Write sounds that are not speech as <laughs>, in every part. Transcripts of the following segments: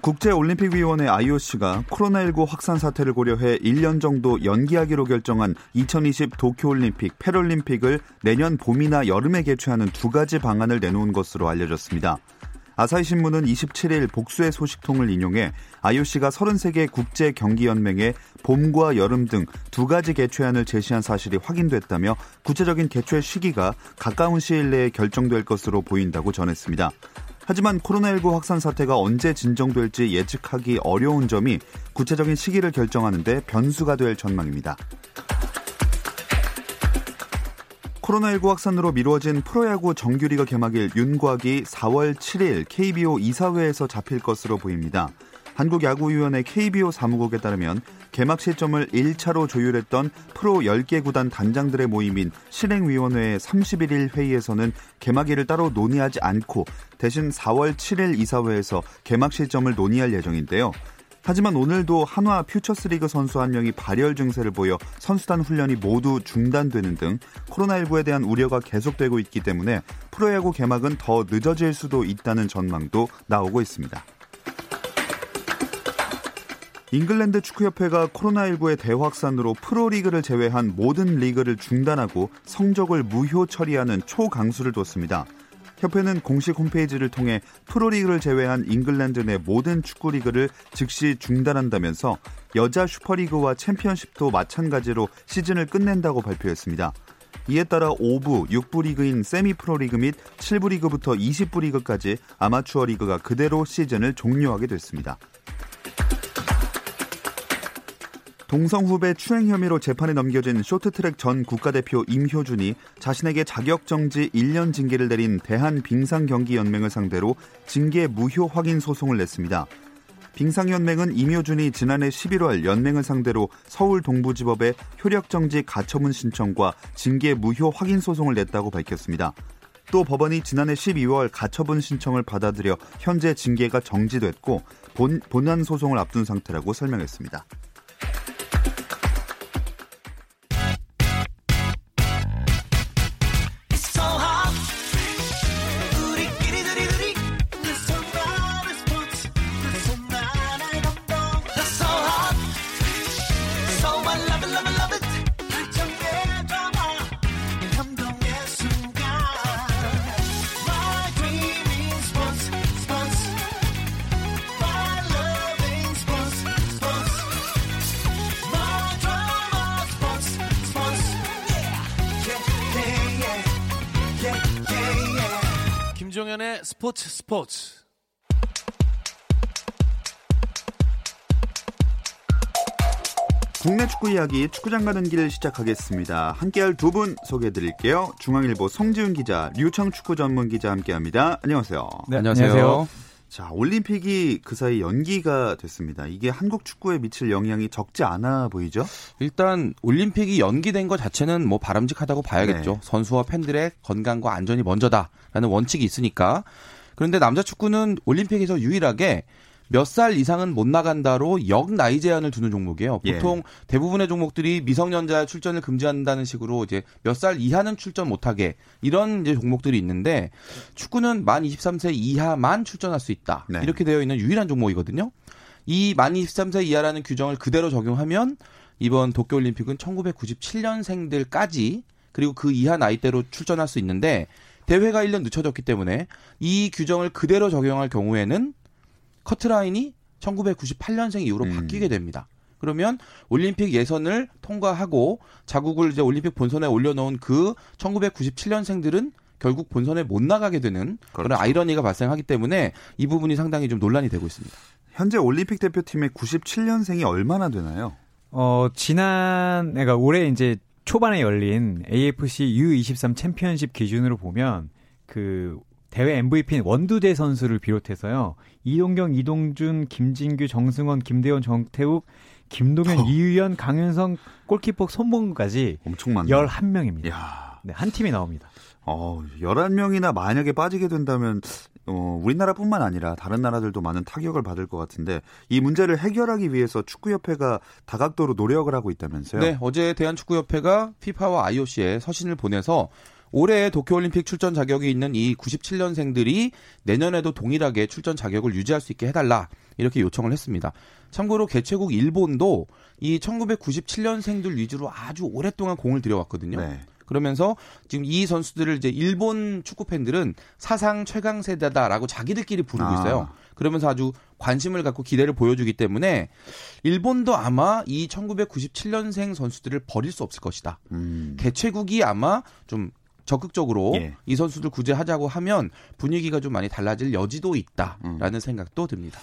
국제올림픽위원회 IOC가 코로나19 확산 사태를 고려해 1년 정도 연기하기로 결정한 2020 도쿄올림픽, 패럴림픽을 내년 봄이나 여름에 개최하는 두 가지 방안을 내놓은 것으로 알려졌습니다. 아사히 신문은 27일 복수의 소식통을 인용해 IOC가 33개 국제 경기 연맹에 봄과 여름 등 두 가지 개최안을 제시한 사실이 확인됐다며 구체적인 개최 시기가 가까운 시일 내에 결정될 것으로 보인다고 전했습니다. 하지만 코로나19 확산 사태가 언제 진정될지 예측하기 어려운 점이 구체적인 시기를 결정하는데 변수가 될 전망입니다. 코로나19 확산으로 미뤄진 프로야구 정규리그 개막일 윤곽이 4월 7일 KBO 이사회에서 잡힐 것으로 보입니다. 한국야구위원회 KBO 사무국에 따르면 개막 시점을 1차로 조율했던 프로 10개 구단 단장들의 모임인 실행위원회의 31일 회의에서는 개막일을 따로 논의하지 않고 대신 4월 7일 이사회에서 개막 시점을 논의할 예정인데요. 하지만 오늘도 한화 퓨처스리그 선수 한 명이 발열 증세를 보여 선수단 훈련이 모두 중단되는 등 코로나19에 대한 우려가 계속되고 있기 때문에 프로야구 개막은 더 늦어질 수도 있다는 전망도 나오고 있습니다. 잉글랜드 축구협회가 코로나19의 대확산으로 프로리그를 제외한 모든 리그를 중단하고 성적을 무효 처리하는 초강수를 뒀습니다. 협회는 공식 홈페이지를 통해 프로리그를 제외한 잉글랜드 내 모든 축구리그를 즉시 중단한다면서 여자 슈퍼리그와 챔피언십도 마찬가지로 시즌을 끝낸다고 발표했습니다. 이에 따라 5부, 6부 리그인 세미 프로 리그 및 7부 리그부터 20부 리그까지 아마추어 리그가 그대로 시즌을 종료하게 됐습니다. 동성 후배 추행 혐의로 재판에 넘겨진 쇼트트랙 전 국가대표 임효준이 자신에게 자격정지 1년 징계를 내린 대한빙상경기연맹을 상대로 징계 무효 확인 소송을 냈습니다. 빙상연맹은 임효준이 지난해 11월 연맹을 상대로 서울 동부지법에 효력정지 가처분 신청과 징계 무효 확인 소송을 냈다고 밝혔습니다. 또 법원이 지난해 12월 가처분 신청을 받아들여 현재 징계가 정지됐고 본, 본안 소송을 앞둔 상태라고 설명했습니다. 김종현의 스포츠 스포츠. 국내 축구 이야기 축구장 가는 길 시작하겠습니다. 함께할 두 분 소개해드릴게요. 중앙일보 송지훈 기자, 류청 축구 전문 기자 함께합니다. 안녕하세요. 네, 안녕하세요. 자, 올림픽이 그 사이 연기가 됐습니다. 이게 한국 축구에 미칠 영향이 적지 않아 보이죠? 일단 올림픽이 연기된 것 자체는 뭐 바람직하다고 봐야겠죠. 네. 선수와 팬들의 건강과 안전이 먼저다라는 원칙이 있으니까. 그런데 남자 축구는 올림픽에서 유일하게 몇 살 이상은 못 나간다로 역 나이 제한을 두는 종목이에요. 예. 보통 예. 대부분의 종목들이 미성년자 출전을 금지한다는 식으로 이제 몇 살 이하는 출전 못하게 이런 이제 종목들이 있는데 축구는 만 23세 이하만 출전할 수 있다. 네. 이렇게 되어 있는 유일한 종목이거든요. 이 만 23세 이하라는 규정을 그대로 적용하면 이번 도쿄올림픽은 1997년생들까지 그리고 그 이하 나이대로 출전할 수 있는데 대회가 1년 늦춰졌기 때문에 이 규정을 그대로 적용할 경우에는 커트라인이 1998년생 이후로 음. 바뀌게 됩니다. 그러면 올림픽 예선을 통과하고 자국을 이제 올림픽 본선에 올려놓은 그 1997년생들은 결국 본선에 못 나가게 되는 그렇죠. 그런 아이러니가 발생하기 때문에 이 부분이 상당히 좀 논란이 되고 있습니다. 현재 올림픽 대표팀의 97년생이 얼마나 되나요? 어, 지난, 그러니까 올해 이제 초반에 열린 AFC U23 챔피언십 기준으로 보면 그 대회 MVP인 원두재 선수를 비롯해서요. 이동경, 이동준, 김진규, 정승원, 김대원, 정태욱, 김동현, 어. 이유연, 강윤성, 골키퍼 손봉까지 엄청 많네. 11명입니다. 야, 네, 한 팀이 나옵니다. 어, 11명이나 만약에 빠지게 된다면 어, 우리나라뿐만 아니라 다른 나라들도 많은 타격을 받을 것 같은데 이 문제를 해결하기 위해서 축구협회가 다각도로 노력을 하고 있다면서요? 네, 어제 대한축구협회가 피파와 IOC에 서신을 보내서 올해 도쿄올림픽 출전 자격이 있는 이 97년생들이 내년에도 동일하게 출전 자격을 유지할 수 있게 해달라 이렇게 요청을 했습니다. 참고로 개최국 일본도 이 1997년생들 위주로 아주 오랫동안 공을 들여왔거든요. 네. 그러면서 지금 이 선수들을 이제 일본 축구 팬들은 사상 최강 세대다라고 자기들끼리 부르고 아. 있어요. 그러면서 아주 관심을 갖고 기대를 보여주기 때문에 일본도 아마 이 1997년생 선수들을 버릴 수 없을 것이다. 음. 개최국이 아마 좀 적극적으로 예. 이 선수들 구제하자고 하면 분위기가 좀 많이 달라질 여지도 있다라는 음. 생각도 듭니다.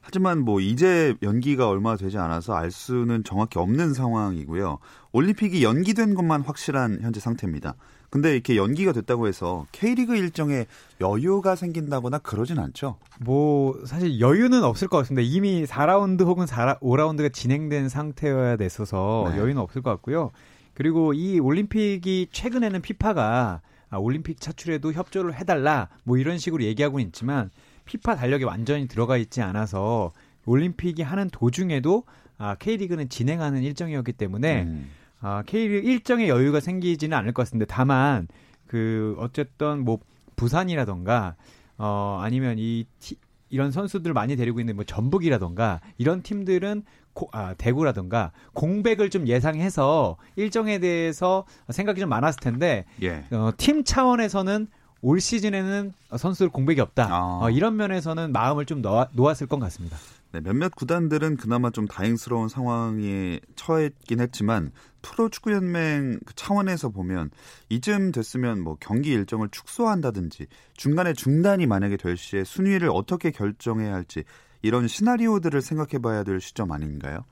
하지만 뭐 이제 연기가 얼마 되지 않아서 알 수는 정확히 없는 상황이고요. 올림픽이 연기된 것만 확실한 현재 상태입니다. 근데 이렇게 연기가 됐다고 해서 K리그 일정에 여유가 생긴다거나 그러진 않죠. 뭐 사실 여유는 없을 것 같습니다. 이미 4라운드 혹은 4라, 5라운드가 진행된 상태여야 됐어서 네. 여유는 없을 것 같고요. 그리고 이 올림픽이 최근에는 피파가 아, 올림픽 차출에도 협조를 해달라 뭐 이런 식으로 얘기하고 는 있지만 피파 달력에 완전히 들어가 있지 않아서 올림픽이 하는 도중에도 아, K리그는 진행하는 일정이었기 때문에 음. 아, K리그 일정의 여유가 생기지는 않을 것 같습니다. 다만 그 어쨌든 뭐 부산이라던가 어 아니면 이 티, 이런 선수들 많이 데리고 있는 뭐 전북이라던가 이런 팀들은 고, 아, 대구라던가 공백을 좀 예상해서 일정에 대해서 생각이 좀 많았을 텐데 예. 어, 팀 차원에서는 올 시즌에는 선수들 공백이 없다. 아. 어, 이런 면에서는 마음을 좀 놓아, 놓았을 것 같습니다. 네, 몇몇 구단들은 그나마 좀 다행스러운 상황에 처했긴 했지만 프로축구연맹 그 차원에서 보면 이쯤 됐으면 뭐 경기 일정을 축소한다든지 중간에 중단이 만약에 될 시에 순위를 어떻게 결정해야 할지 이런 시나리오들을 생각해 봐야 될 시점 아닌가요?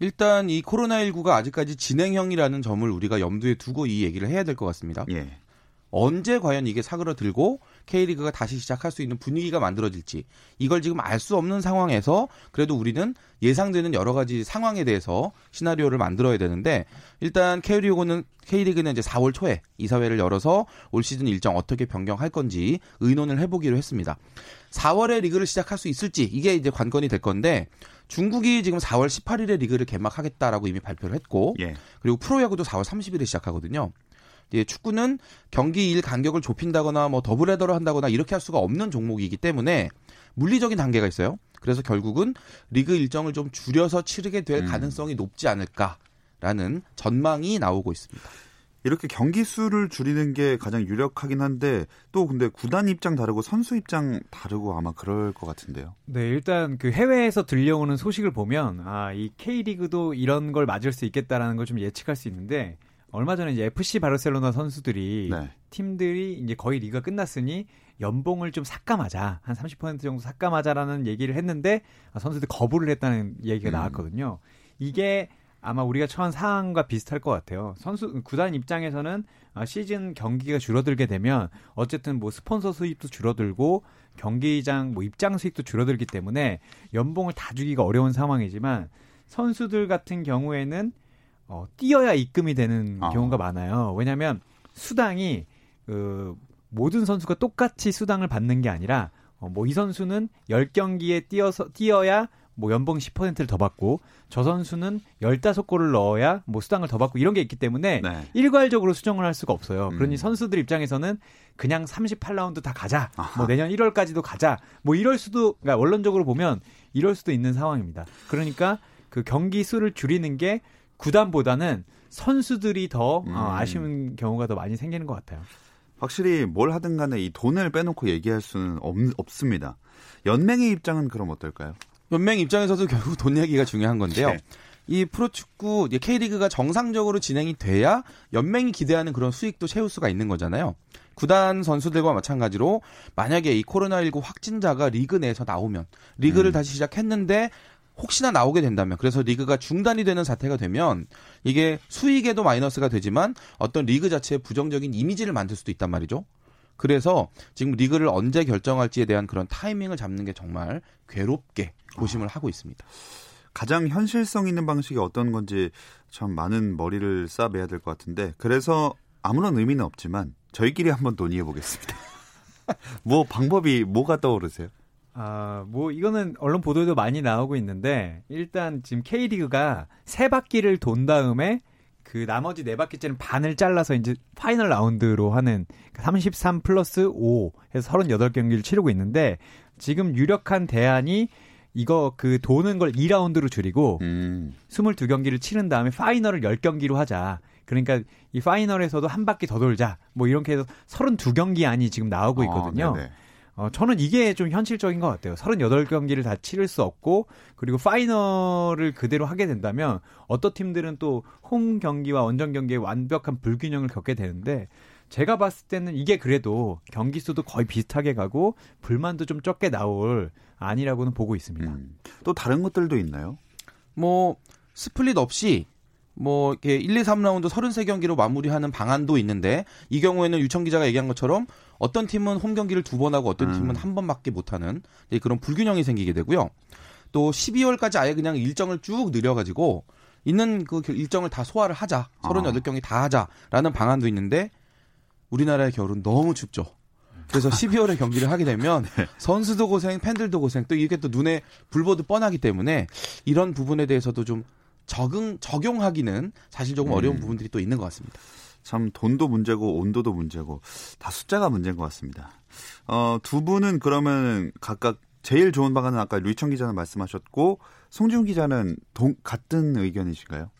일단 이 코로나19가 아직까지 진행형이라는 점을 우리가 염두에 두고 이 얘기를 해야 될 것 같습니다. 예. 언제 과연 이게 사그러들고 K리그가 다시 시작할 수 있는 분위기가 만들어질지 이걸 지금 알 수 없는 상황에서 그래도 우리는 예상되는 여러 가지 상황에 대해서 시나리오를 만들어야 되는데 일단 K리그는 K리그는 이제 4월 초에 이사회를 열어서 올 시즌 일정 어떻게 변경할 건지 의논을 해보기로 했습니다. 4월에 리그를 시작할 수 있을지 이게 이제 관건이 될 건데 중국이 지금 4월 18일에 리그를 개막하겠다라고 이미 발표를 했고 예. 그리고 프로야구도 4월 30일에 시작하거든요. 예, 축구는 경기 일 간격을 좁힌다거나 뭐 더블헤더를 한다거나 이렇게 할 수가 없는 종목이기 때문에 물리적인 단계가 있어요. 그래서 결국은 리그 일정을 좀 줄여서 치르게 될 음. 가능성이 높지 않을까라는 전망이 나오고 있습니다. 이렇게 경기 수를 줄이는 게 가장 유력하긴 한데 또 근데 구단 입장 다르고 선수 입장 다르고 아마 그럴 것 같은데요. 네, 일단 그 해외에서 들려오는 소식을 보면 아, 이 K리그도 이런 걸 맞을 수 있겠다라는 걸 좀 예측할 수 있는데 얼마 전에 이제 FC 바르셀로나 선수들이 네. 팀들이 이제 거의 리가 끝났으니 연봉을 좀 삭감하자 한 30% 정도 삭감하자라는 얘기를 했는데 아, 선수들 거부를 했다는 얘기가 음. 나왔거든요. 이게 아마 우리가 처한 상황과 비슷할 것 같아요. 선수 구단 입장에서는 아, 시즌 경기가 줄어들게 되면 어쨌든 뭐 스폰서 수입도 줄어들고 경기장 뭐 입장 수익도 줄어들기 때문에 연봉을 다 주기가 어려운 상황이지만 선수들 같은 경우에는 어, 뛰어야 입금이 되는 아. 경우가 많아요. 왜냐하면 수당이 그 모든 선수가 똑같이 수당을 받는 게 아니라 어, 뭐 이 선수는 10경기에 뛰어서 뛰어야 뭐 연봉 10%를 더 받고 저 선수는 15골을 넣어야 뭐 수당을 더 받고 이런 게 있기 때문에 네. 일괄적으로 수정을 할 수가 없어요. 음. 그러니 선수들 입장에서는 그냥 38라운드 다 가자. 아하. 뭐 내년 1월까지도 가자. 뭐 이럴 수도 그러니까 원론적으로 보면 이럴 수도 있는 상황입니다. 그러니까 그 경기 수를 줄이는 게 구단보다는 선수들이 더 어, 음. 아쉬운 경우가 더 많이 생기는 것 같아요. 확실히 뭘 하든 간에 이 돈을 빼놓고 얘기할 수는 없, 없습니다. 연맹의 입장은 그럼 어떨까요? 연맹 입장에서도 결국 돈 얘기가 중요한 건데요. 네. 이 프로축구 K리그가 정상적으로 진행이 돼야 연맹이 기대하는 그런 수익도 채울 수가 있는 거잖아요. 구단 선수들과 마찬가지로 만약에 이 코로나19 확진자가 리그 내에서 나오면 리그를 음. 다시 시작했는데 혹시나 나오게 된다면 그래서 리그가 중단이 되는 사태가 되면 이게 수익에도 마이너스가 되지만 어떤 리그 자체의 부정적인 이미지를 만들 수도 있단 말이죠. 그래서 지금 리그를 언제 결정할지에 대한 그런 타이밍을 잡는 게 정말 괴롭게 고심을 하고 있습니다. 가장 현실성 있는 방식이 어떤 건지 참 많은 머리를 쌓아야 될 것 같은데 그래서 아무런 의미는 없지만 저희끼리 한번 논의해 보겠습니다. <laughs> 뭐 방법이 뭐가 떠오르세요? 아, 뭐 이거는 언론 보도에도 많이 나오고 있는데 일단 지금 K리그가 세 바퀴를 돈 다음에 그 나머지 네 바퀴째는 반을 잘라서 이제 파이널 라운드로 하는 33 플러스 5 해서 38경기를 치르고 있는데 지금 유력한 대안이 이거 그 도는 걸 2라운드로 줄이고 음. 22경기를 치른 다음에 파이널을 10경기로 하자. 그러니까 이 파이널에서도 한 바퀴 더 돌자. 뭐 이렇게 해서 32경기 안이 지금 나오고 있거든요. 아. 어, 저는 이게 좀 현실적인 것 같아요. 38경기를 다 치를 수 없고, 그리고 파이널을 그대로 하게 된다면, 어떤 팀들은 또 홈 경기와 원정 경기의 완벽한 불균형을 겪게 되는데, 제가 봤을 때는 이게 그래도 경기 수도 거의 비슷하게 가고, 불만도 좀 적게 나올 아니라고는 보고 있습니다. 음. 또 다른 것들도 있나요? 뭐 스플릿 없이 뭐 이렇게 1, 2, 3라운드 33경기로 마무리하는 방안도 있는데 이 경우에는 유청 기자가 얘기한 것처럼 어떤 팀은 홈 경기를 두 번 하고 어떤 음. 팀은 한 번밖에 못 하는 이제 그런 불균형이 생기게 되고요. 또 12월까지 아예 그냥 일정을 쭉 늘려 가지고 있는 그 일정을 다 소화를 하자. 38경기 다 하자라는 방안도 있는데 우리나라의 겨울은 너무 춥죠. 그래서 12월에 경기를 하게 되면 <laughs> 선수도 고생, 팬들도 고생, 또 이게 또 눈에 불보듯 뻔하기 때문에 이런 부분에 대해서도 좀 적응, 적용하기는 사실 조금 어려운 음. 부분들이 또 있는 것 같습니다. 참 돈도 문제고 온도도 문제고 다 숫자가 문제인 것 같습니다. 어, 두 분은 그러면 각각 제일 좋은 방안은 아까 류청 기자는 말씀하셨고 송지훈 기자는 동, 같은 의견이신가요?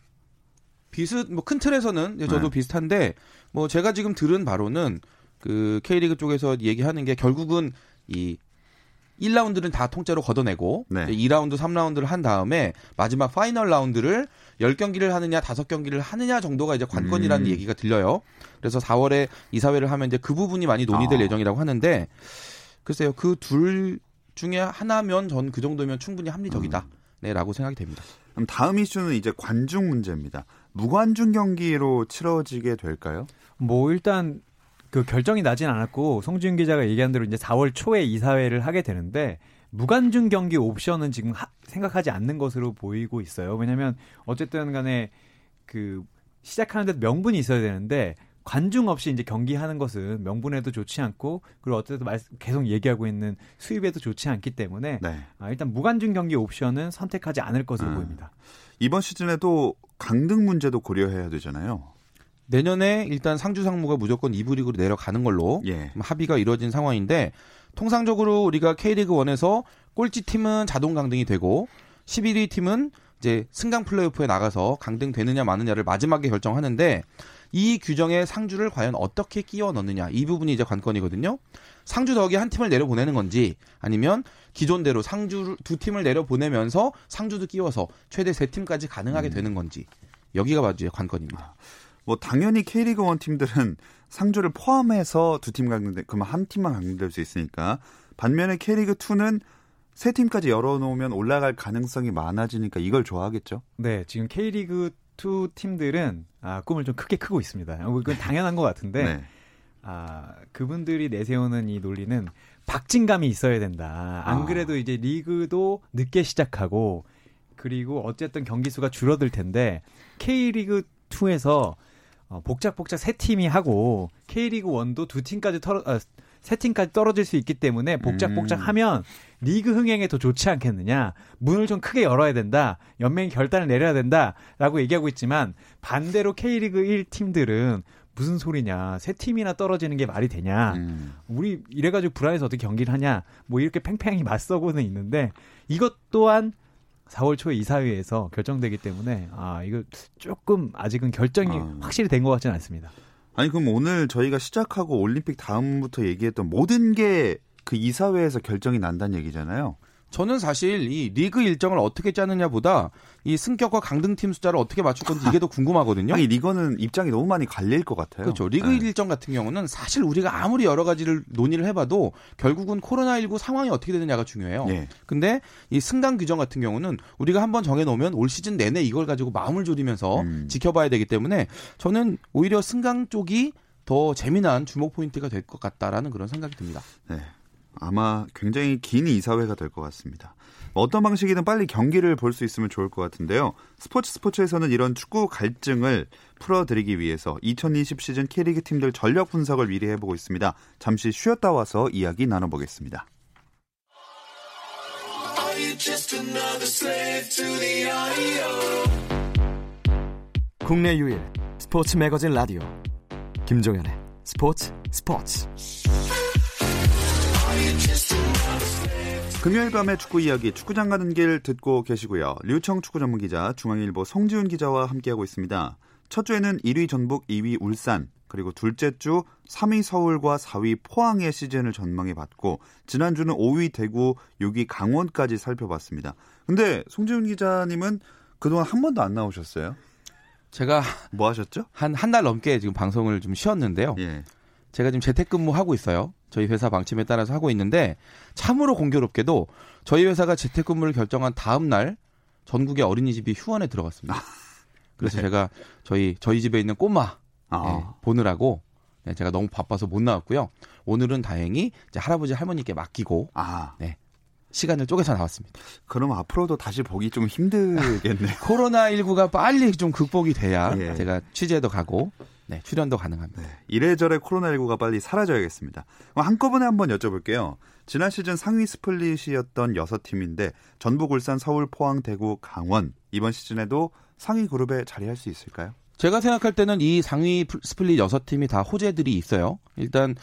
비슷, 뭐 큰 틀에서는 이제 저도 네. 비슷한데 뭐 제가 지금 들은 바로는 그 K리그 쪽에서 얘기하는 게 결국은 이 1라운드는 다 통째로 걷어내고 네. 이제 2라운드, 3라운드를 한 다음에 마지막 파이널 라운드를 10경기를 하느냐, 5경기를 하느냐 정도가 이제 관건이라는 음. 얘기가 들려요. 그래서 4월에 이사회를 하면 이제 그 부분이 많이 논의될 아. 예정이라고 하는데 글쎄요. 그 둘 중에 하나면 전 그 정도면 충분히 합리적이다. 음. 네, 라고 생각이 됩니다. 그럼 다음 이슈는 이제 관중 문제입니다. 무관중 경기로 치러지게 될까요? 뭐 일단 그 결정이 나진 않았고 송지훈 기자가 얘기한 대로 이제 4월 초에 이사회를 하게 되는데 무관중 경기 옵션은 지금 하- 생각하지 않는 것으로 보이고 있어요. 왜냐하면 어쨌든 간에 그 시작하는 데 명분이 있어야 되는데 관중 없이 이제 경기하는 것은 명분에도 좋지 않고 그리고 어쨌든 말- 계속 얘기하고 있는 수입에도 좋지 않기 때문에 네. 아, 일단 무관중 경기 옵션은 선택하지 않을 것으로 음. 보입니다. 이번 시즌에도 강등 문제도 고려해야 되잖아요. 내년에 일단 상주 상무가 무조건 2부 리그로 내려가는 걸로 예. 합의가 이루어진 상황인데 통상적으로 우리가 K리그 1에서 꼴찌 팀은 자동 강등이 되고 11위 팀은 이제 승강 플레이오프에 나가서 강등되느냐 마느냐를 마지막에 결정하는데 이 규정에 상주를 과연 어떻게 끼워 넣느냐 이 부분이 이제 관건이거든요. 상주 덕에 한 팀을 내려보내는 건지 아니면 기존대로 상주 두 팀을 내려보내면서 상주도 끼워서 최대 세 팀까지 가능하게 되는 건지 여기가 바로 이제 관건입니다. 뭐 당연히 K리그 1 팀들은 상주를 포함해서 두 팀 강등돼 그러면 한 팀만 강등될 수 있으니까 반면에 K리그 2는 세 팀까지 열어놓으면 올라갈 가능성이 많아지니까 이걸 좋아하겠죠. 네, 지금 K리그 2 팀들은 아, 꿈을 좀 크게 크고 있습니다. 어, 이건 당연한 것 같은데 네. 아, 그분들이 내세우는 이 논리는 박진감이 있어야 된다. 안 아. 그래도 이제 리그도 늦게 시작하고 그리고 어쨌든 경기 수가 줄어들 텐데 K리그 2에서 어, 복작복작 세 팀이 하고 K리그 1도 두 팀까지 털어 아, 세 팀까지 떨어질 수 있기 때문에 복작복작 음. 하면 리그 흥행에 더 좋지 않겠느냐. 문을 좀 크게 열어야 된다. 연맹이 결단을 내려야 된다라고 얘기하고 있지만 반대로 K리그 1 팀들은 무슨 소리냐. 세 팀이나 떨어지는 게 말이 되냐. 음. 우리 이래가지고 불안해서 어떻게 경기를 하냐. 뭐 이렇게 팽팽히 맞서고는 있는데 이것 또한 4월 초에 이사회에서 결정되기 때문에 아 이거 조금 아직은 결정이 아. 확실히 된 것 같지는 않습니다. 아니 그럼 오늘 저희가 시작하고 올림픽 다음부터 얘기했던 모든 게 그 이사회에서 결정이 난다는 얘기잖아요. 저는 사실 이 리그 일정을 어떻게 짜느냐보다 이 승격과 강등 팀 숫자를 어떻게 맞출 건지 이게 더 궁금하거든요. 아니 리거는 입장이 너무 많이 갈릴 것 같아요. 그렇죠. 리그 네. 일정 같은 경우는 사실 우리가 아무리 여러 가지를 논의를 해봐도 결국은 코로나19 상황이 어떻게 되느냐가 중요해요. 예. 근데 이 승강 규정 같은 경우는 우리가 한번 정해놓으면 올 시즌 내내 이걸 가지고 마음을 졸이면서 음. 지켜봐야 되기 때문에 저는 오히려 승강 쪽이 더 재미난 주목 포인트가 될 것 같다라는 그런 생각이 듭니다. 네. 아마 굉장히 긴 이사회가 될 것 같습니다. 어떤 방식이든 빨리 경기를 볼 수 있으면 좋을 것 같은데요. 스포츠 스포츠에서는 이런 축구 갈증을 풀어드리기 위해서 2020 시즌 K리그 팀들 전력 분석을 미리 해보고 있습니다. 잠시 쉬었다 와서 이야기 나눠보겠습니다. 국내 유일 스포츠 매거진 라디오 김종현의 스포츠 스포츠 금요일 밤의 축구 이야기 축구장 가는 길 듣고 계시고요. 류청 축구 전문 기자 중앙일보 송지훈 기자와 함께하고 있습니다. 첫 주에는 1위 전북, 2위 울산, 그리고 둘째 주 3위 서울과 4위 포항의 시즌을 전망해 봤고 지난주는 5위 대구, 6위 강원까지 살펴봤습니다. 근데 송지훈 기자님은 그동안 한 번도 안 나오셨어요? 제가 뭐 하셨죠? 한 한 달 넘게 지금 방송을 좀 쉬었는데요. 예. 제가 지금 재택근무하고 있어요. 저희 회사 방침에 따라서 하고 있는데 참으로 공교롭게도 저희 회사가 재택근무를 결정한 다음 날 전국의 어린이집이 휴원에 들어갔습니다. 그래서 네. 제가 저희 저희 집에 있는 꼬마 아. 예, 보느라고 네, 제가 너무 바빠서 못 나왔고요. 오늘은 다행히 이제 할아버지 할머니께 맡기고 아, 시간을 쪼개서 나왔습니다. 그럼 앞으로도 다시 보기 좀 힘들겠네. <laughs> 코로나 19가 빨리 좀 극복이 돼야 예. 제가 취재도 가고 네, 출연도 가능합니다. 네, 이래저래 코로나19가 빨리 사라져야겠습니다. 한꺼번에 한번 여쭤볼게요. 지난 시즌 상위 스플릿이었던 여섯 팀인데 전북, 울산, 서울, 포항, 대구, 강원 이번 시즌에도 상위 그룹에 자리할 수 있을까요? 제가 생각할 때는 이 상위 플- 스플릿 여섯 팀이 다 호재들이 있어요. 일단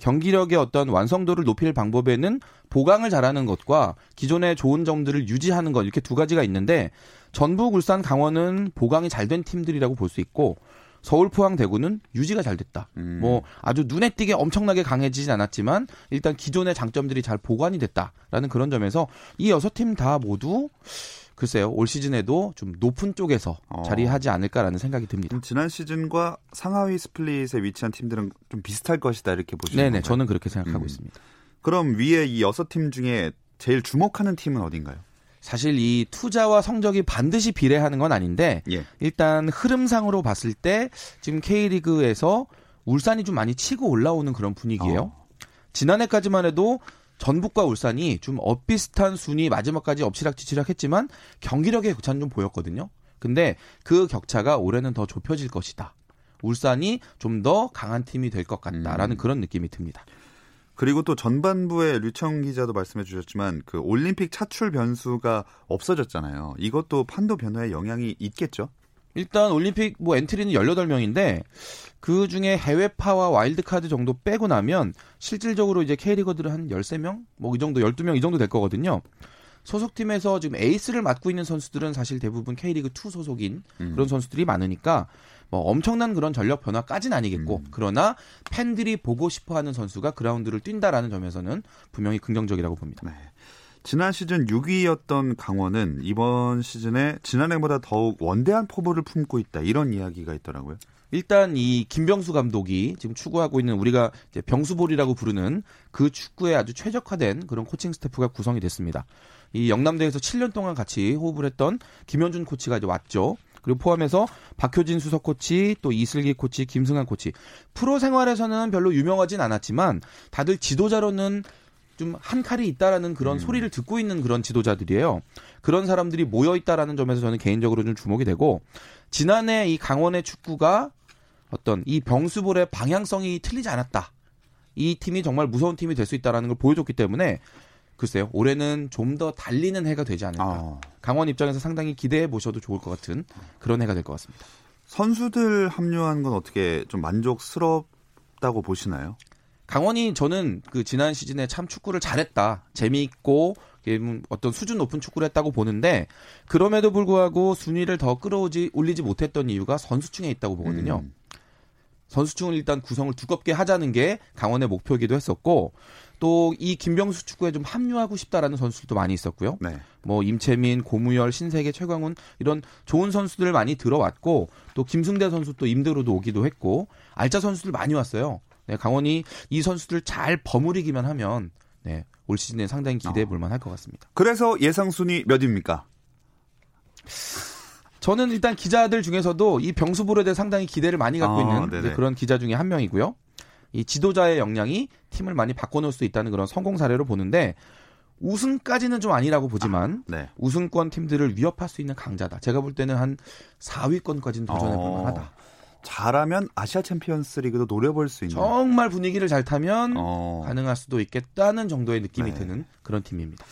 경기력의 어떤 완성도를 높일 방법에는 보강을 잘하는 것과 기존의 좋은 점들을 유지하는 것 이렇게 두 가지가 있는데 전북, 울산, 강원은 보강이 잘 된 팀들이라고 볼 수 있고 서울, 포항, 대구는 유지가 잘 됐다. 음. 뭐 아주 눈에 띄게 엄청나게 강해지진 않았지만 일단 기존의 장점들이 잘 보관이 됐다라는 그런 점에서 이 여섯 팀 다 모두 글쎄요 올 시즌에도 좀 높은 쪽에서 어. 자리하지 않을까라는 생각이 듭니다. 그럼 지난 시즌과 상하위 스플릿에 위치한 팀들은 좀 비슷할 것이다 이렇게 보시는 네네 건가요? 저는 그렇게 생각하고 음. 있습니다. 그럼 위에 이 여섯 팀 중에 제일 주목하는 팀은 어딘가요? 사실 이 투자와 성적이 반드시 비례하는 건 아닌데 예. 일단 흐름상으로 봤을 때 지금 K리그에서 울산이 좀 많이 치고 올라오는 그런 분위기예요. 어. 지난해까지만 해도 전북과 울산이 좀 엇비슷한 순위 마지막까지 엎치락뒤치락 했지만 경기력의 격차는 좀 보였거든요. 근데 그 격차가 올해는 더 좁혀질 것이다. 울산이 좀 더 강한 팀이 될 것 같다라는 음. 그런 느낌이 듭니다. 그리고 또 전반부에 류청 기자도 말씀해 주셨지만 그 올림픽 차출 변수가 없어졌잖아요. 이것도 판도 변화에 영향이 있겠죠? 일단 올림픽 뭐 엔트리는 18명인데 그 중에 해외파와 와일드카드 정도 빼고 나면 실질적으로 이제 K리거들은 한 13명? 뭐 이 정도 12명 이 정도 될 거거든요. 소속팀에서 지금 에이스를 맡고 있는 선수들은 사실 대부분 K리그 2 소속인 음. 그런 선수들이 많으니까 뭐 엄청난 그런 전력 변화까지는 아니겠고 음. 그러나 팬들이 보고 싶어 하는 선수가 그라운드를 뛴다라는 점에서는 분명히 긍정적이라고 봅니다. 네. 지난 시즌 6위였던 강원은 이번 시즌에 지난해보다 더욱 원대한 포부를 품고 있다. 이런 이야기가 있더라고요. 일단 이 김병수 감독이 지금 추구하고 있는 우리가 병수볼이라고 부르는 그 축구에 아주 최적화된 그런 코칭 스태프가 구성이 됐습니다. 이 영남대에서 7년 동안 같이 호흡을 했던 김현준 코치가 이제 왔죠. 그리고 포함해서 박효진 수석 코치, 또 이슬기 코치, 김승환 코치. 프로 생활에서는 별로 유명하진 않았지만 다들 지도자로는 좀 한 칼이 있다라는 그런 소리를 듣고 있는 그런 지도자들이에요. 그런 사람들이 모여 있다라는 점에서 저는 개인적으로 좀 주목이 되고 지난해 이 강원의 축구가 어떤 이 병수볼의 방향성이 틀리지 않았다. 이 팀이 정말 무서운 팀이 될 수 있다라는 걸 보여줬기 때문에 글쎄요 올해는 좀 더 달리는 해가 되지 않을까. 아, 강원 입장에서 상당히 기대해 보셔도 좋을 것 같은 그런 해가 될 것 같습니다. 선수들 합류한 건 어떻게 좀 만족스럽다고 보시나요? 강원이 저는 그 지난 시즌에 참 축구를 잘했다. 재미있고 음, 어떤 수준 높은 축구를 했다고 보는데 그럼에도 불구하고 순위를 더 끌어오지 올리지 못했던 이유가 선수층에 있다고 보거든요. 음. 선수층을 일단 구성을 두껍게 하자는 게 강원의 목표이기도 했었고 또 이 김병수 축구에 좀 합류하고 싶다라는 선수들도 많이 있었고요. 네. 뭐 임채민, 고무열, 신세계, 최광훈 이런 좋은 선수들 많이 들어왔고 또 김승대 선수 또 임대로도 오기도 했고 알짜 선수들 많이 왔어요. 네, 강원이 이 선수들 잘 버무리기만 하면 네, 올 시즌에 상당히 기대해 볼 만할 것 같습니다. 그래서 예상 순위 몇입니까? 저는 일단 기자들 중에서도 이 병수볼에 대해 상당히 기대를 많이 갖고 아, 있는 그런 기자 중에 한 명이고요. 이 지도자의 역량이 팀을 많이 바꿔놓을 수 있다는 그런 성공 사례로 보는데 우승까지는 좀 아니라고 보지만 네. 우승권 팀들을 위협할 수 있는 강자다. 제가 볼 때는 한 4위권까지는 도전해 볼 어, 만하다. 잘하면 아시아 챔피언스 리그도 노려볼 수 있는. 정말 분위기를 잘 타면 어. 가능할 수도 있겠다는 정도의 느낌이 네. 드는 그런 팀입니다.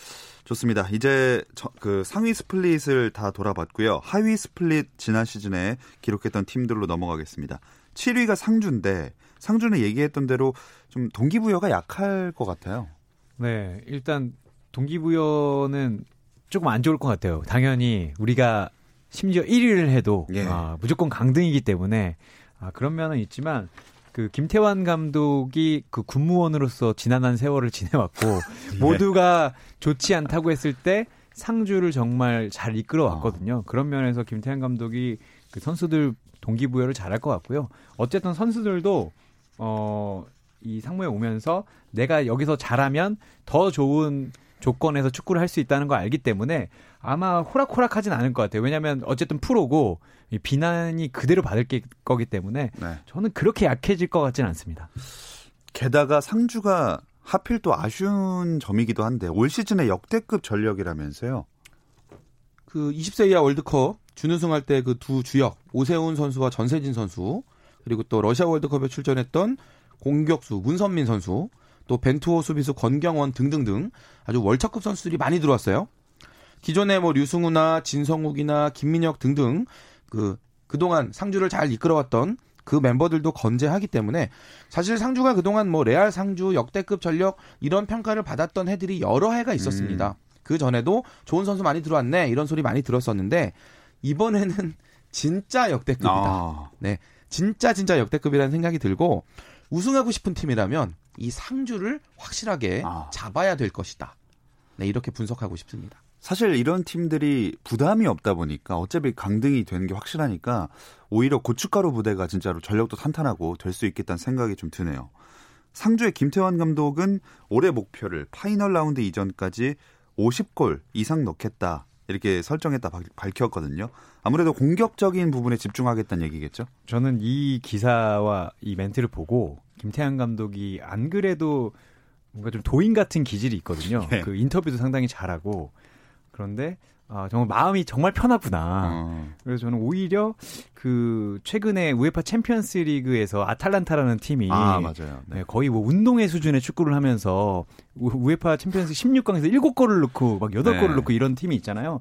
좋습니다. 이제 저- 그 상위 스플릿을 다 돌아봤고요. 하위 스플릿 지난 시즌에 기록했던 팀들로 넘어가겠습니다. 7위가 상주인데 상주는 얘기했던 대로 좀 동기부여가 약할 것 같아요. 네, 일단 동기부여는 조금 안 좋을 것 같아요. 당연히 우리가 심지어 1위를 해도 예. 아, 무조건 강등이기 때문에 아, 그런 면은 있지만 그 김태환 감독이 그 군무원으로서 지난한 세월을 지내왔고 <laughs> 모두가 좋지 않다고 했을 때 상주를 정말 잘 이끌어 왔거든요. 그런 면에서 김태환 감독이 그 선수들 동기부여를 잘할 것 같고요. 어쨌든 선수들도 어, 이 상무에 오면서 내가 여기서 잘하면 더 좋은 조건에서 축구를 할 수 있다는 걸 알기 때문에 아마 호락호락하진 않을 것 같아요. 왜냐하면 어쨌든 프로고 이 비난이 그대로 받을 게- 거기 때문에 네. 저는 그렇게 약해질 것 같지는 않습니다. 게다가 상주가 하필 또 아쉬운 점이기도 한데 올 시즌에 역대급 전력이라면서요. 그 20세 이하 월드컵 준우승할 때 그 두 주역 오세훈 선수와 전세진 선수 그리고 또 러시아 월드컵에 출전했던 공격수 문선민 선수 또 벤투호 수비수 권경원 등등등 아주 월척급 선수들이 많이 들어왔어요. 기존에 뭐 류승우나 진성욱이나 김민혁 등등 그 그동안 상주를 잘 이끌어왔던 그 멤버들도 건재하기 때문에 사실 상주가 그동안 뭐 레알 상주 역대급 전력 이런 평가를 받았던 해들이 여러 해가 있었습니다. 그 전에도 좋은 선수 많이 들어왔네 이런 소리 많이 들었었는데 이번에는 <laughs> 진짜 역대급이다. 아, 네, 진짜 진짜 역대급이라는 생각이 들고 우승하고 싶은 팀이라면 이 상주를 확실하게 아. 잡아야 될 것이다. 네, 이렇게 분석하고 싶습니다. 사실 이런 팀들이 부담이 없다 보니까 어차피 강등이 되는 게 확실하니까 오히려 고춧가루 부대가 진짜로 전력도 탄탄하고 될 수 있겠다는 생각이 좀 드네요. 상주의 김태환 감독은 올해 목표를 파이널 라운드 이전까지 50골 이상 넣겠다 이렇게 설정했다 밝- 밝혔거든요. 아무래도 공격적인 부분에 집중하겠다는 얘기겠죠. 저는 이 기사와 이 멘트를 보고 김태환 감독이 안 그래도 뭔가 좀 도인 같은 기질이 있거든요. 예. 그 인터뷰도 상당히 잘하고 그런데 아, 정말 마음이 정말 편하구나. 어. 그래서 저는 오히려 그 최근에 UEFA 챔피언스 리그에서 아탈란타라는 팀이 아 맞아요. 네. 네, 거의 뭐 운동회 수준의 축구를 하면서 우- UEFA 챔피언스 16강에서 7골을 넣고 막 8골을 네. 넣고 이런 팀이 있잖아요.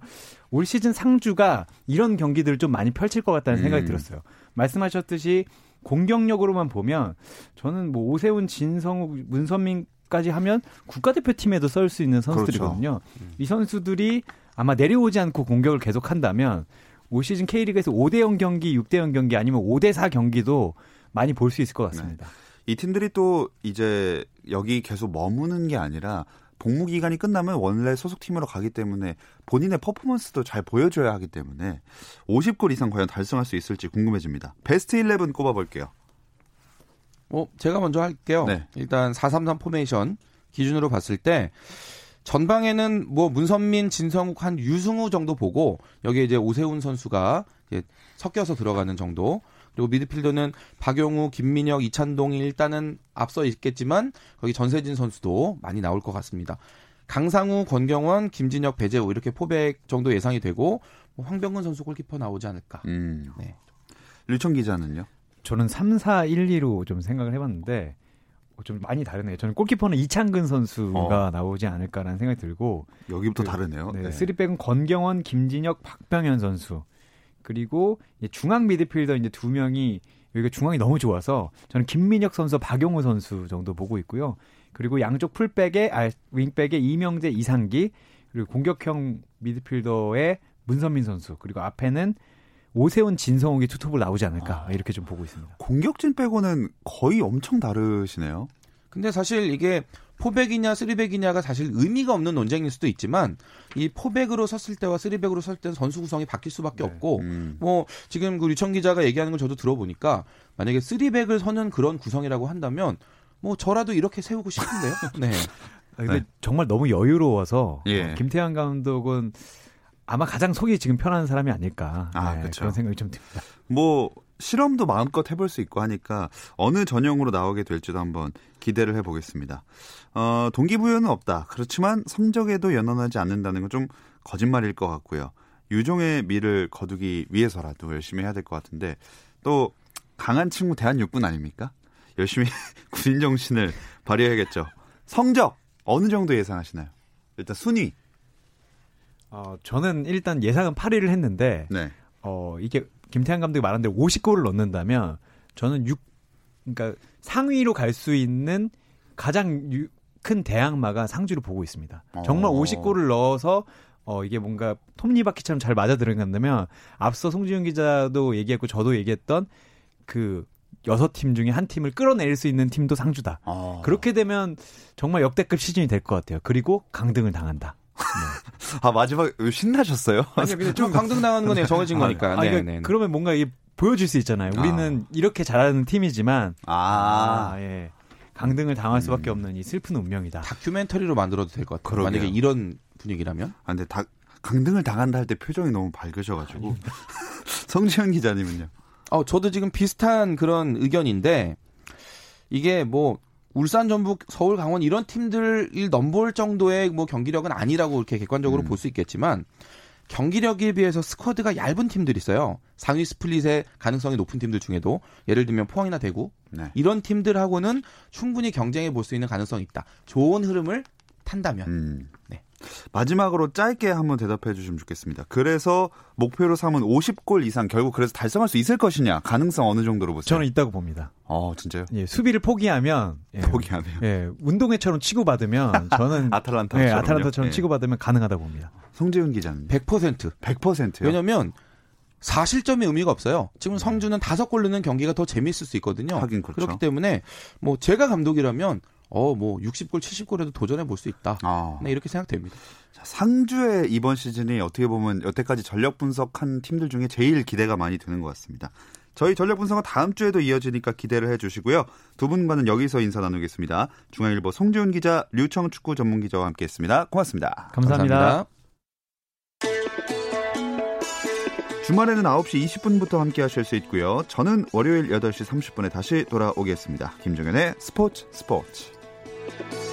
올 시즌 상주가 이런 경기들을 좀 많이 펼칠 것 같다는 생각이 음. 들었어요. 말씀하셨듯이 공격력으로만 보면 저는 뭐 오세훈, 진성욱, 문선민까지 하면 국가대표팀에도 쓸 수 있는 선수들이거든요. 이 선수들이 아마 내려오지 않고 공격을 계속한다면 올 시즌 K리그에서 5대 0 경기, 6대 0 경기 아니면 5대 4 경기도 많이 볼 수 있을 것 같습니다. 이 팀들이 또 이제 여기 계속 머무는 게 아니라 복무 기간이 끝나면 원래 소속 팀으로 가기 때문에 본인의 퍼포먼스도 잘 보여줘야 하기 때문에 50골 이상 과연 달성할 수 있을지 궁금해집니다. 베스트 11 꼽아볼게요. 뭐 제가 먼저 할게요. 네. 일단 433 포메이션 기준으로 봤을 때 전방에는 뭐 문선민, 진성욱 한 유승우 정도 보고 여기에 이제 오세훈 선수가 이제 섞여서 들어가는 정도. 그리고 미드필더는 박용우, 김민혁, 이찬동이 일단은 앞서 있겠지만 거기 전세진 선수도 많이 나올 것 같습니다. 강상우, 권경원, 김진혁, 배재우 이렇게 포백 정도 예상이 되고 뭐 황병근 선수 골키퍼 나오지 않을까. 음. 네. 류청 기자는요? 저는 3, 4, 1, 2로 좀 생각을 해봤는데 어, 좀 많이 다르네요. 저는 골키퍼는 이창근 선수가 어. 나오지 않을까라는 생각이 들고 여기부터 그, 다르네요. 네, 네. 쓰리백은 권경원, 김진혁, 박병현 선수 그리고 중앙 미드필더 이제 두 명이 여기가 중앙이 너무 좋아서 저는 김민혁 선수, 박용우 선수 정도 보고 있고요. 그리고 양쪽 풀백에 아, 윙백에 이명재, 이상기 그리고 공격형 미드필더에 문선민 선수 그리고 앞에는 오세훈, 진성욱이 투톱을 나오지 않을까 아. 이렇게 좀 보고 있습니다. 공격진 빼고는 거의 엄청 다르시네요. 근데 사실 이게 포백이냐 쓰리백이냐가 사실 의미가 없는 논쟁일 수도 있지만 이 포백으로 섰을 때와 쓰리백으로 섰을 때 선수 구성이 바뀔 수밖에 네. 없고 음. 뭐 지금 그 류청 기자가 얘기하는 걸 저도 들어보니까 만약에 쓰리백을 서는 그런 구성이라고 한다면 뭐 저라도 이렇게 세우고 싶은데요. <laughs> 네. 아, 근데 네. 정말 너무 여유로워서 예. 어, 김태환 감독은 아마 가장 속이 지금 편한 사람이 아닐까. 아, 네. 그런 생각이 좀 듭니다. 뭐 실험도 마음껏 해볼 수 있고 하니까 어느 전형으로 나오게 될지도 한번 기대를 해보겠습니다. 어, 동기부여는 없다. 그렇지만 성적에도 연연하지 않는다는 건 좀 거짓말일 것 같고요. 유종의 미를 거두기 위해서라도 열심히 해야 될 것 같은데 또 강한 친구 대한 육군 아닙니까? 열심히 <laughs> 군인 정신을 발휘해야겠죠. 성적 어느 정도 예상하시나요? 일단 순위. 어, 저는 일단 예상은 8위를 했는데 네. 어, 이게 김태환 감독이 말한 대로 50골을 넣는다면 저는 6 그러니까 상위로 갈 수 있는 가장 유, 큰 대항마가 상주를 보고 있습니다. 정말 어. 50골을 넣어서 어 이게 뭔가 톱니바퀴처럼 잘 맞아 들어간다면 앞서 송지훈 기자도 얘기했고 저도 얘기했던 그 여섯 팀 중에 한 팀을 끌어낼 수 있는 팀도 상주다. 어. 그렇게 되면 정말 역대급 시즌이 될 것 같아요. 그리고 강등을 당한다. <laughs> 아 마지막 신나셨어요? 아니 근데 좀 <laughs> 강등 당하는 거네요. 정해진 거니까. 아, 네, 그러니까 네, 네. 그러면 뭔가 이게 보여줄 수 있잖아요. 우리는 이렇게 잘하는 팀이지만 아, 아, 예. 강등을 당할 수밖에 없는 이 슬픈 운명이다. 다큐멘터리로 만들어도 될 것 같아요. 그러게요. 만약에 이런 분위기라면. 아, 근데 다 강등을 당한다 할 때 표정이 너무 밝으셔가지고 <laughs> 성지현 기자님은요? 어, 저도 지금 비슷한 그런 의견인데 이게 뭐 울산, 전북, 서울, 강원 이런 팀들을 넘볼 정도의 뭐 경기력은 아니라고 이렇게 객관적으로 음. 볼수 있겠지만 경기력에 비해서 스쿼드가 얇은 팀들이 있어요. 상위 스플릿의 가능성이 높은 팀들 중에도 예를 들면 포항이나 대구 네. 이런 팀들하고는 충분히 경쟁해 볼 수 있는 가능성이 있다. 좋은 흐름을 탄다면. 음. 네. 마지막으로 짧게 한번 대답해 주시면 좋겠습니다. 그래서 목표로 삼은 50골 이상 결국 그래서 달성할 수 있을 것이냐 가능성 어느 정도로 보세요? 저는 있다고 봅니다. 어 진짜요? 예, 수비를 포기하면 예, 포기하네요. 예, 운동회처럼 치고받으면 저는 <laughs> 아탈란타처럼요. 예, 아탈란타처럼 예. 치고받으면 가능하다고 봅니다. 송재훈 기자님 100%. 100%요. 왜냐면 4실점의 의미가 없어요. 지금 성주는 다섯 골 넣는 경기가 더 재미있을 수 있거든요. 하긴 그렇죠. 기 때문에 뭐 제가 감독이라면 어 뭐 60골 70골에도 도전해 볼 수 있다. 아. 네, 이렇게 생각됩니다. 자, 상주의 이번 시즌이 어떻게 보면 여태까지 전력 분석한 팀들 중에 제일 기대가 많이 되는 것 같습니다. 저희 전력 분석은 다음 주에도 이어지니까 기대를 해주시고요. 두 분과는 여기서 인사 나누겠습니다. 중앙일보 송지훈 기자, 류청 축구 전문 기자와 함께했습니다. 고맙습니다. 감사합니다. 주말에는 9시 20분부터 함께 하실 수 있고요. 저는 월요일 8시 30분에 다시 돌아오겠습니다. 김종현의 스포츠 스포츠. Thank you.